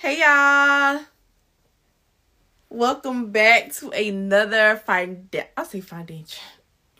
Hey y'all. Welcome back to another find I say foundation.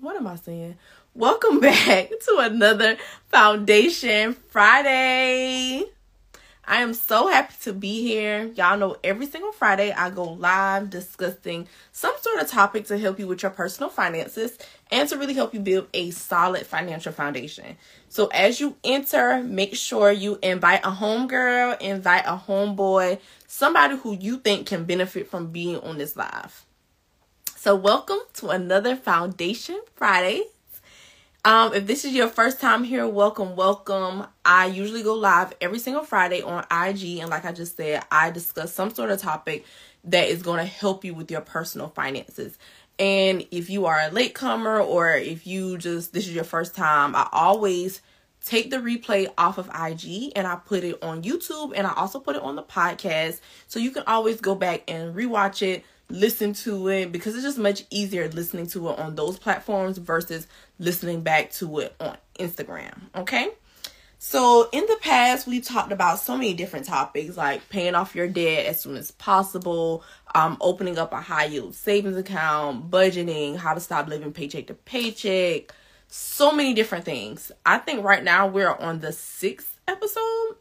What am I saying? Welcome back to another Foundation Friday. I am so happy to be here. Y'all know every single Friday I go live discussing some sort of topic to help you with your personal finances and to really help you build a solid financial foundation. So as you enter, make sure you invite a homegirl, invite a homeboy, somebody who you think can benefit from being on this live. So welcome to another Foundation Friday. Um, if this is your first time here, welcome, welcome. I usually go live every single Friday on IG, and like I just said, I discuss some sort of topic that is going to help you with your personal finances. And if you are a latecomer or if you just this is your first time, I always take the replay off of IG and I put it on YouTube and I also put it on the podcast so you can always go back and rewatch it listen to it because it's just much easier listening to it on those platforms versus listening back to it on Instagram. Okay. So, in the past, we talked about so many different topics like paying off your debt as soon as possible, um, opening up a high yield savings account, budgeting, how to stop living paycheck to paycheck, so many different things. I think right now we're on the sixth episode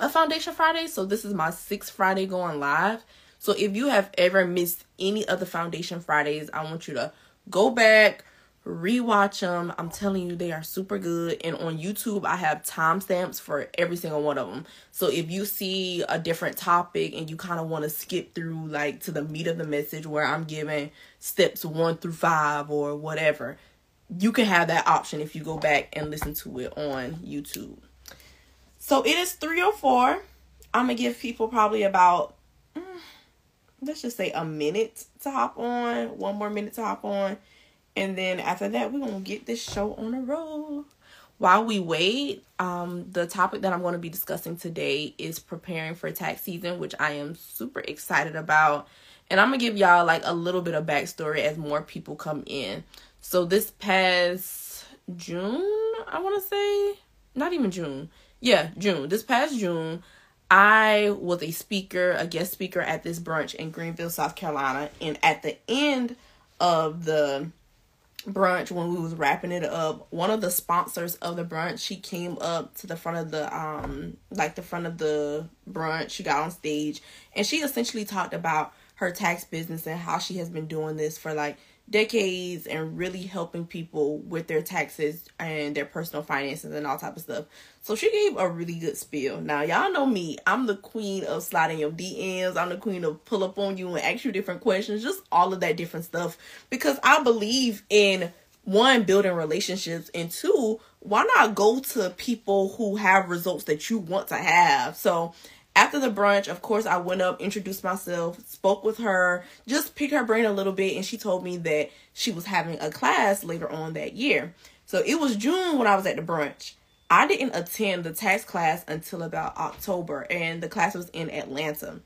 of Foundation Friday. So, this is my sixth Friday going live. So if you have ever missed any of the Foundation Fridays, I want you to go back, rewatch them. I'm telling you, they are super good. And on YouTube, I have timestamps for every single one of them. So if you see a different topic and you kind of want to skip through, like to the meat of the message where I'm giving steps one through five or whatever, you can have that option if you go back and listen to it on YouTube. So it is 304. I'm going to give people probably about. Mm, let's just say a minute to hop on, one more minute to hop on. And then after that, we're going to get this show on a roll. While we wait, um, the topic that I'm going to be discussing today is preparing for tax season, which I am super excited about. And I'm going to give y'all like a little bit of backstory as more people come in. So this past June, I want to say, not even June. Yeah, June. This past June, I was a speaker, a guest speaker at this brunch in Greenville, South Carolina, and at the end of the brunch when we was wrapping it up, one of the sponsors of the brunch, she came up to the front of the um like the front of the brunch. She got on stage and she essentially talked about her tax business and how she has been doing this for like decades and really helping people with their taxes and their personal finances and all type of stuff. So she gave a really good spiel. Now y'all know me. I'm the queen of sliding your DMs. I'm the queen of pull up on you and ask you different questions. Just all of that different stuff. Because I believe in one, building relationships and two, why not go to people who have results that you want to have? So after the brunch, of course, I went up, introduced myself, spoke with her, just picked her brain a little bit, and she told me that she was having a class later on that year. So it was June when I was at the brunch. I didn't attend the tax class until about October, and the class was in Atlanta.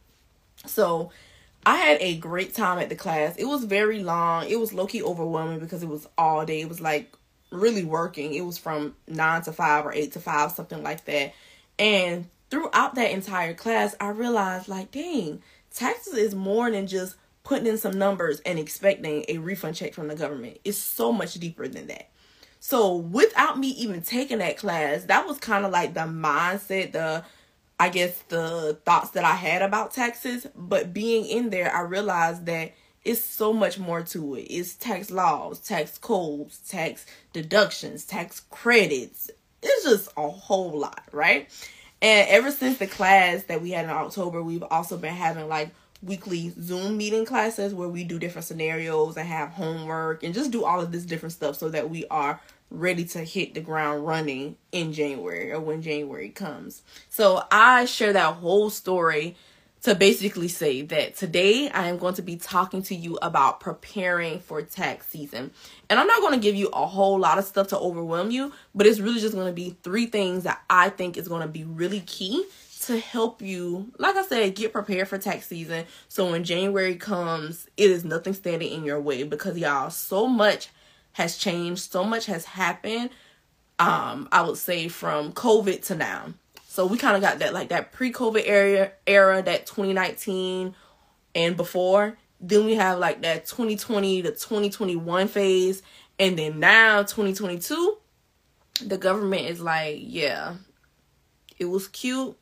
So I had a great time at the class. It was very long. It was low key overwhelming because it was all day. It was like really working. It was from nine to five or eight to five, something like that. And throughout that entire class, I realized like, dang, taxes is more than just putting in some numbers and expecting a refund check from the government. It's so much deeper than that. So without me even taking that class, that was kind of like the mindset, the I guess the thoughts that I had about taxes. But being in there, I realized that it's so much more to it. It's tax laws, tax codes, tax deductions, tax credits. It's just a whole lot, right? And ever since the class that we had in October, we've also been having like weekly Zoom meeting classes where we do different scenarios and have homework and just do all of this different stuff so that we are ready to hit the ground running in January or when January comes. So I share that whole story to basically say that today I am going to be talking to you about preparing for tax season. And I'm not going to give you a whole lot of stuff to overwhelm you, but it's really just going to be three things that I think is going to be really key to help you, like I said, get prepared for tax season. So when January comes, it is nothing standing in your way because y'all, so much has changed, so much has happened. Um, I would say from COVID to now So we kind of got that like that pre-COVID era era, that 2019 and before. Then we have like that 2020 to 2021 phase, and then now 2022, the government is like, yeah, it was cute.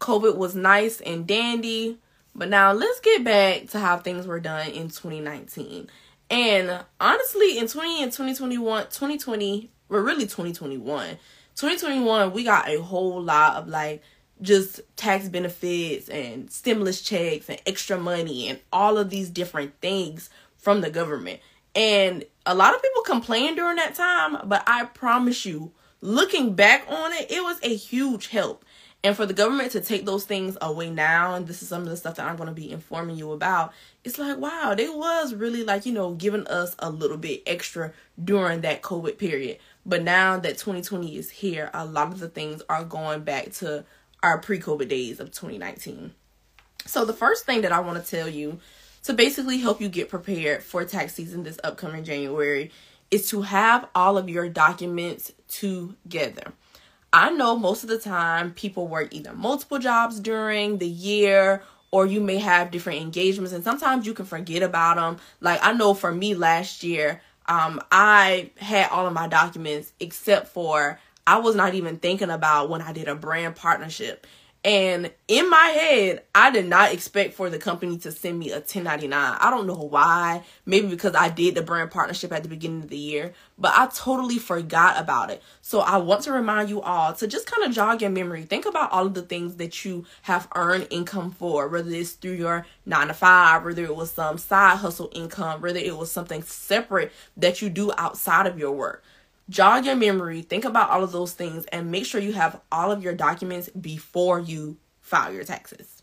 COVID was nice and dandy, but now let's get back to how things were done in 2019. And honestly, in 20 and 2021, 2020, we're really 2021. 2021, we got a whole lot of like just tax benefits and stimulus checks and extra money and all of these different things from the government. And a lot of people complained during that time, but I promise you, looking back on it, it was a huge help. And for the government to take those things away now, and this is some of the stuff that I'm going to be informing you about, it's like, wow, they was really like, you know, giving us a little bit extra during that COVID period. But now that 2020 is here, a lot of the things are going back to our pre COVID days of 2019. So, the first thing that I want to tell you to basically help you get prepared for tax season this upcoming January is to have all of your documents together. I know most of the time people work either multiple jobs during the year or you may have different engagements and sometimes you can forget about them. Like I know for me last year, um I had all of my documents except for I was not even thinking about when I did a brand partnership. And in my head, I did not expect for the company to send me a 1099. I don't know why. Maybe because I did the brand partnership at the beginning of the year, but I totally forgot about it. So I want to remind you all to just kind of jog your memory. Think about all of the things that you have earned income for, whether it's through your nine to five, whether it was some side hustle income, whether it was something separate that you do outside of your work jog your memory, think about all of those things, and make sure you have all of your documents before you file your taxes.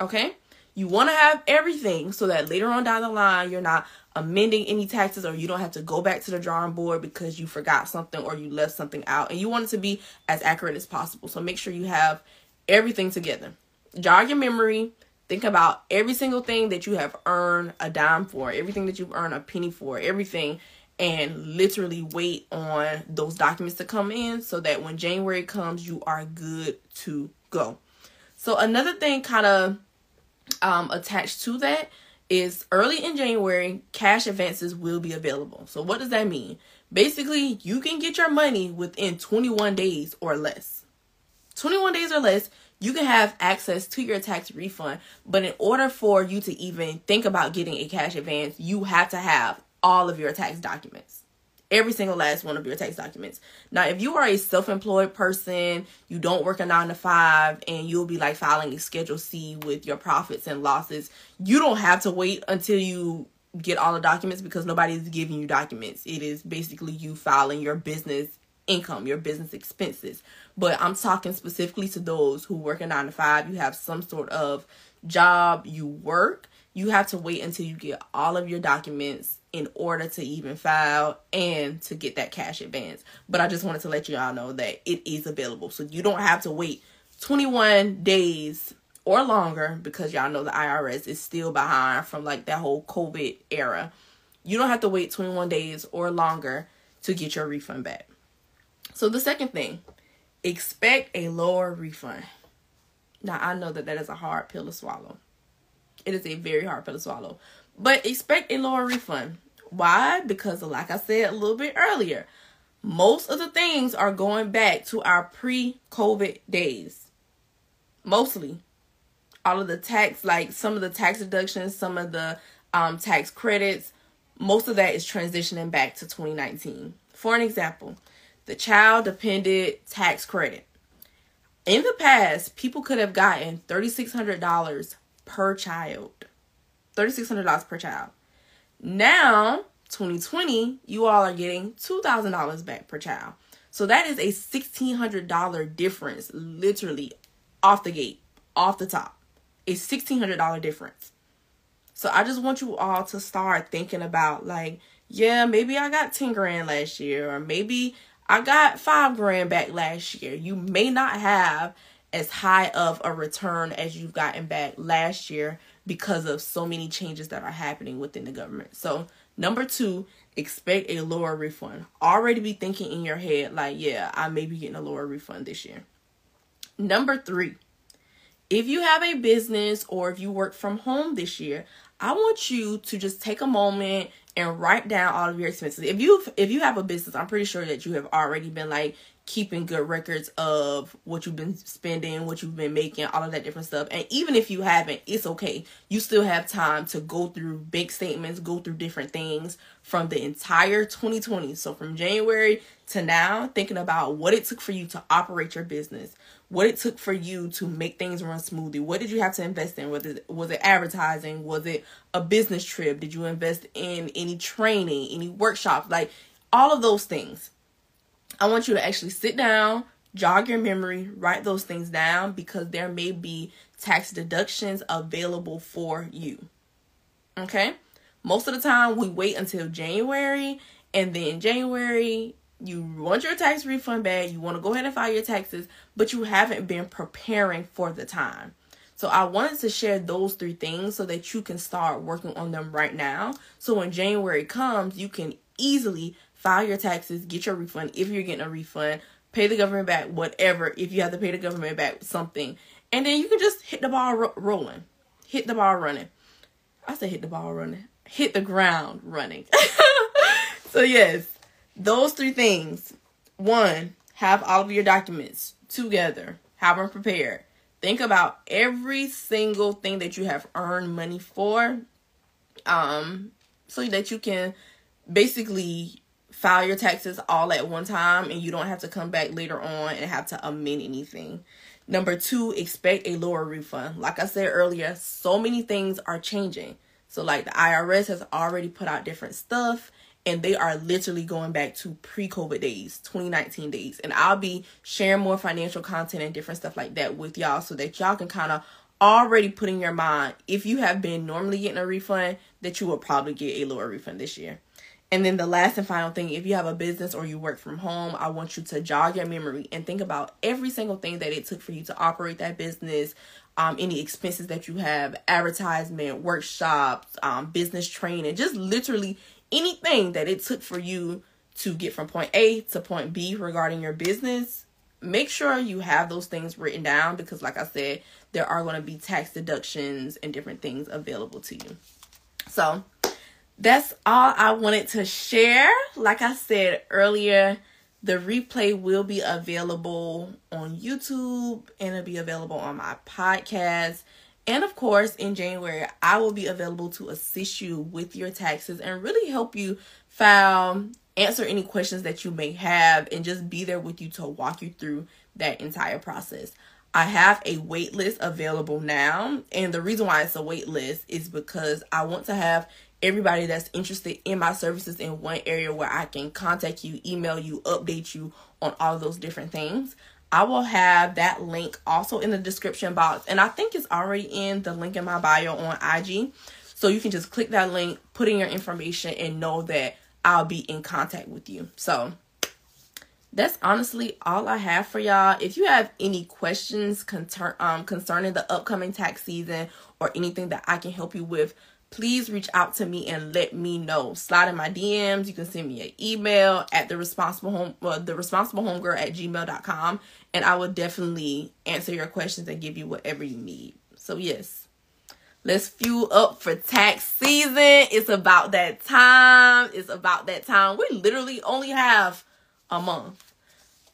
Okay? You want to have everything so that later on down the line, you're not amending any taxes or you don't have to go back to the drawing board because you forgot something or you left something out. And you want it to be as accurate as possible. So make sure you have everything together. Jog your memory. Think about every single thing that you have earned a dime for, everything that you've earned a penny for, everything and literally wait on those documents to come in so that when January comes, you are good to go. So, another thing kind of um, attached to that is early in January, cash advances will be available. So, what does that mean? Basically, you can get your money within 21 days or less. 21 days or less, you can have access to your tax refund. But in order for you to even think about getting a cash advance, you have to have all of your tax documents. Every single last one of your tax documents. Now, if you are a self employed person, you don't work a nine to five, and you'll be like filing a Schedule C with your profits and losses, you don't have to wait until you get all the documents because nobody's giving you documents. It is basically you filing your business income, your business expenses. But I'm talking specifically to those who work a nine to five. You have some sort of job, you work. You have to wait until you get all of your documents in order to even file and to get that cash advance. But I just wanted to let you all know that it is available. So you don't have to wait 21 days or longer because y'all know the IRS is still behind from like that whole COVID era. You don't have to wait 21 days or longer to get your refund back. So the second thing, expect a lower refund. Now I know that that is a hard pill to swallow. It is a very hard pill to swallow. But expect a lower refund. Why? Because, like I said a little bit earlier, most of the things are going back to our pre COVID days. Mostly. All of the tax, like some of the tax deductions, some of the um, tax credits, most of that is transitioning back to 2019. For an example, the child dependent tax credit. In the past, people could have gotten $3,600 per child. $3,600 per child. Now, 2020, you all are getting $2,000 back per child. So that is a $1,600 difference, literally off the gate, off the top. A $1,600 difference. So I just want you all to start thinking about, like, yeah, maybe I got 10 grand last year, or maybe I got 5 grand back last year. You may not have as high of a return as you've gotten back last year because of so many changes that are happening within the government. So, number two, expect a lower refund. Already be thinking in your head, like, yeah, I may be getting a lower refund this year. Number three, if you have a business or if you work from home this year, I want you to just take a moment and write down all of your expenses. If you if you have a business, I'm pretty sure that you have already been like keeping good records of what you've been spending, what you've been making, all of that different stuff. And even if you haven't, it's okay. You still have time to go through bank statements, go through different things from the entire 2020. So from January to now, thinking about what it took for you to operate your business, what it took for you to make things run smoothly. What did you have to invest in? Was it was it advertising? Was it a business trip? Did you invest in any training, any workshops? Like all of those things I want you to actually sit down, jog your memory, write those things down because there may be tax deductions available for you. Okay? Most of the time, we wait until January, and then January, you want your tax refund back, you want to go ahead and file your taxes, but you haven't been preparing for the time. So I wanted to share those three things so that you can start working on them right now. So when January comes, you can easily file your taxes, get your refund if you're getting a refund, pay the government back whatever if you have to pay the government back something, and then you can just hit the ball ro- rolling, hit the ball running. I said hit the ball running, hit the ground running. so yes, those three things. One, have all of your documents together, have them prepared. Think about every single thing that you have earned money for, um, so that you can basically file your taxes all at one time and you don't have to come back later on and have to amend anything. Number two, expect a lower refund. Like I said earlier, so many things are changing. So, like the IRS has already put out different stuff and they are literally going back to pre COVID days, 2019 days. And I'll be sharing more financial content and different stuff like that with y'all so that y'all can kind of already put in your mind if you have been normally getting a refund, that you will probably get a lower refund this year. And then the last and final thing, if you have a business or you work from home, I want you to jog your memory and think about every single thing that it took for you to operate that business, um, any expenses that you have, advertisement, workshops, um, business training, just literally anything that it took for you to get from point A to point B regarding your business. Make sure you have those things written down because, like I said, there are going to be tax deductions and different things available to you. So, that's all I wanted to share. Like I said earlier, the replay will be available on YouTube and it'll be available on my podcast. And of course, in January, I will be available to assist you with your taxes and really help you file, answer any questions that you may have, and just be there with you to walk you through that entire process. I have a wait list available now, and the reason why it's a wait list is because I want to have everybody that's interested in my services in one area where I can contact you, email you, update you on all those different things. I will have that link also in the description box, and I think it's already in the link in my bio on IG. So you can just click that link, put in your information, and know that I'll be in contact with you. So that's honestly all I have for y'all. If you have any questions concern, um, concerning the upcoming tax season or anything that I can help you with, please reach out to me and let me know. Slide in my DMs. You can send me an email at the responsible home well, the responsible homegirl at gmail.com and I will definitely answer your questions and give you whatever you need. So yes. Let's fuel up for tax season. It's about that time. It's about that time. We literally only have a month.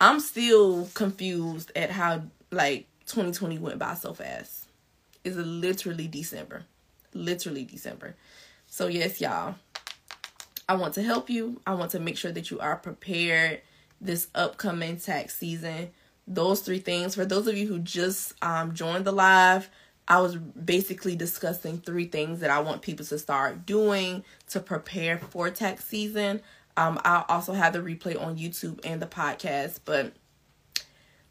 I'm still confused at how like 2020 went by so fast. It's literally December literally December. So, yes, y'all, I want to help you. I want to make sure that you are prepared this upcoming tax season. Those three things. For those of you who just um, joined the live, I was basically discussing three things that I want people to start doing to prepare for tax season. Um, I'll also have the replay on YouTube and the podcast, but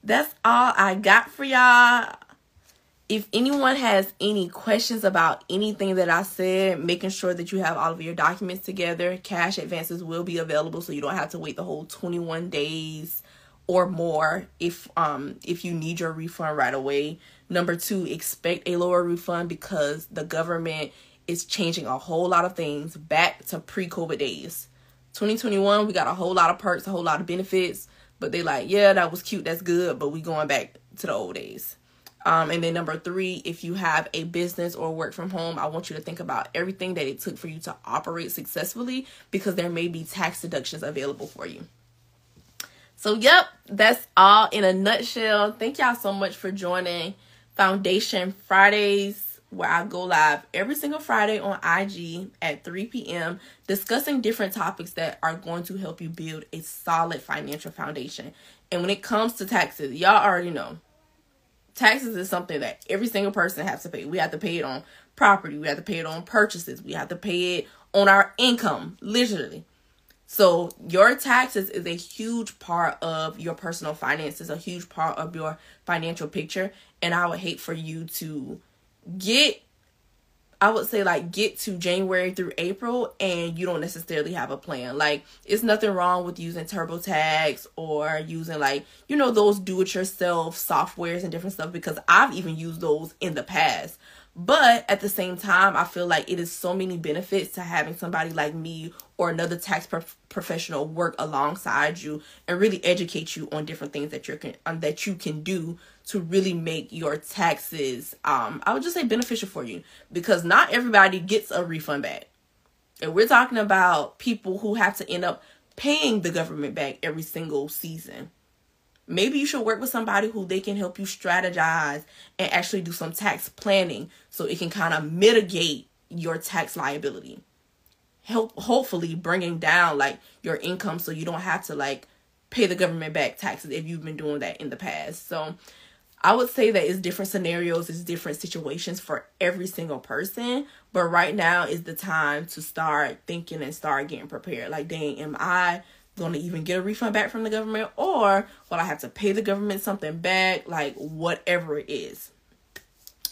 that's all I got for y'all if anyone has any questions about anything that I said, making sure that you have all of your documents together, cash advances will be available so you don't have to wait the whole 21 days or more if um if you need your refund right away. Number 2, expect a lower refund because the government is changing a whole lot of things back to pre-COVID days. 2021, we got a whole lot of perks, a whole lot of benefits, but they like, yeah, that was cute, that's good, but we going back to the old days. Um, and then number three, if you have a business or work from home, I want you to think about everything that it took for you to operate successfully because there may be tax deductions available for you. So, yep, that's all in a nutshell. Thank y'all so much for joining Foundation Fridays, where I go live every single Friday on IG at 3 p.m., discussing different topics that are going to help you build a solid financial foundation. And when it comes to taxes, y'all already know taxes is something that every single person has to pay. We have to pay it on property, we have to pay it on purchases, we have to pay it on our income, literally. So, your taxes is a huge part of your personal finances, a huge part of your financial picture. And I would hate for you to get I would say like get to January through April and you don't necessarily have a plan. Like it's nothing wrong with using TurboTax or using like, you know, those do it yourself softwares and different stuff because I've even used those in the past. But at the same time, I feel like it is so many benefits to having somebody like me or another tax prof- professional work alongside you and really educate you on different things that you can um, that you can do to really make your taxes um I would just say beneficial for you because not everybody gets a refund back. And we're talking about people who have to end up paying the government back every single season. Maybe you should work with somebody who they can help you strategize and actually do some tax planning so it can kind of mitigate your tax liability. Help hopefully bringing down like your income so you don't have to like pay the government back taxes if you've been doing that in the past. So I would say that it's different scenarios, it's different situations for every single person. But right now is the time to start thinking and start getting prepared. Like, dang, am I going to even get a refund back from the government or will I have to pay the government something back? Like whatever it is.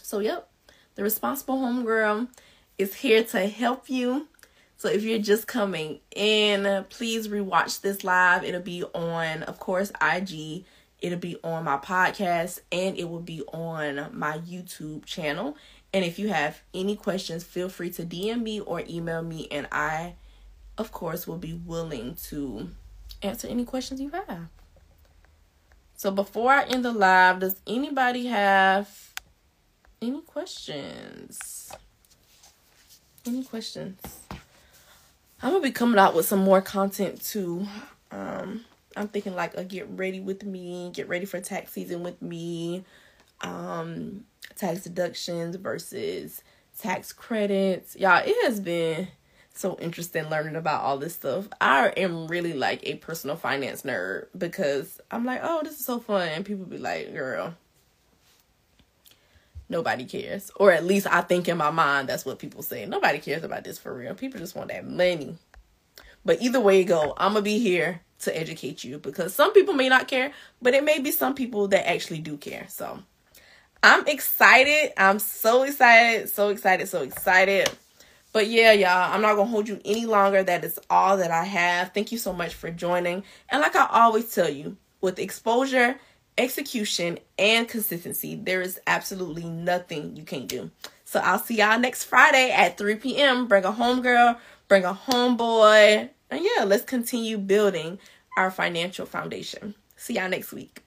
So yep, the responsible homegirl is here to help you. So if you're just coming in, please rewatch this live. It'll be on, of course, IG. It'll be on my podcast and it will be on my YouTube channel. And if you have any questions, feel free to DM me or email me and I of course, will be willing to answer any questions you have. So before I end the live, does anybody have any questions? Any questions? I'm gonna be coming out with some more content too. Um, I'm thinking like a get ready with me, get ready for tax season with me, um, tax deductions versus tax credits. Y'all, it has been so interesting learning about all this stuff. I am really like a personal finance nerd because I'm like, oh, this is so fun. And people be like, girl, nobody cares. Or at least I think in my mind that's what people say. Nobody cares about this for real. People just want that money. But either way you go, I'm gonna be here to educate you because some people may not care, but it may be some people that actually do care. So I'm excited. I'm so excited, so excited, so excited. But yeah, y'all, I'm not to hold you any longer. That is all that I have. Thank you so much for joining. And like I always tell you, with exposure, execution, and consistency, there is absolutely nothing you can't do. So I'll see y'all next Friday at 3 p.m. Bring a homegirl, bring a homeboy. And yeah, let's continue building our financial foundation. See y'all next week.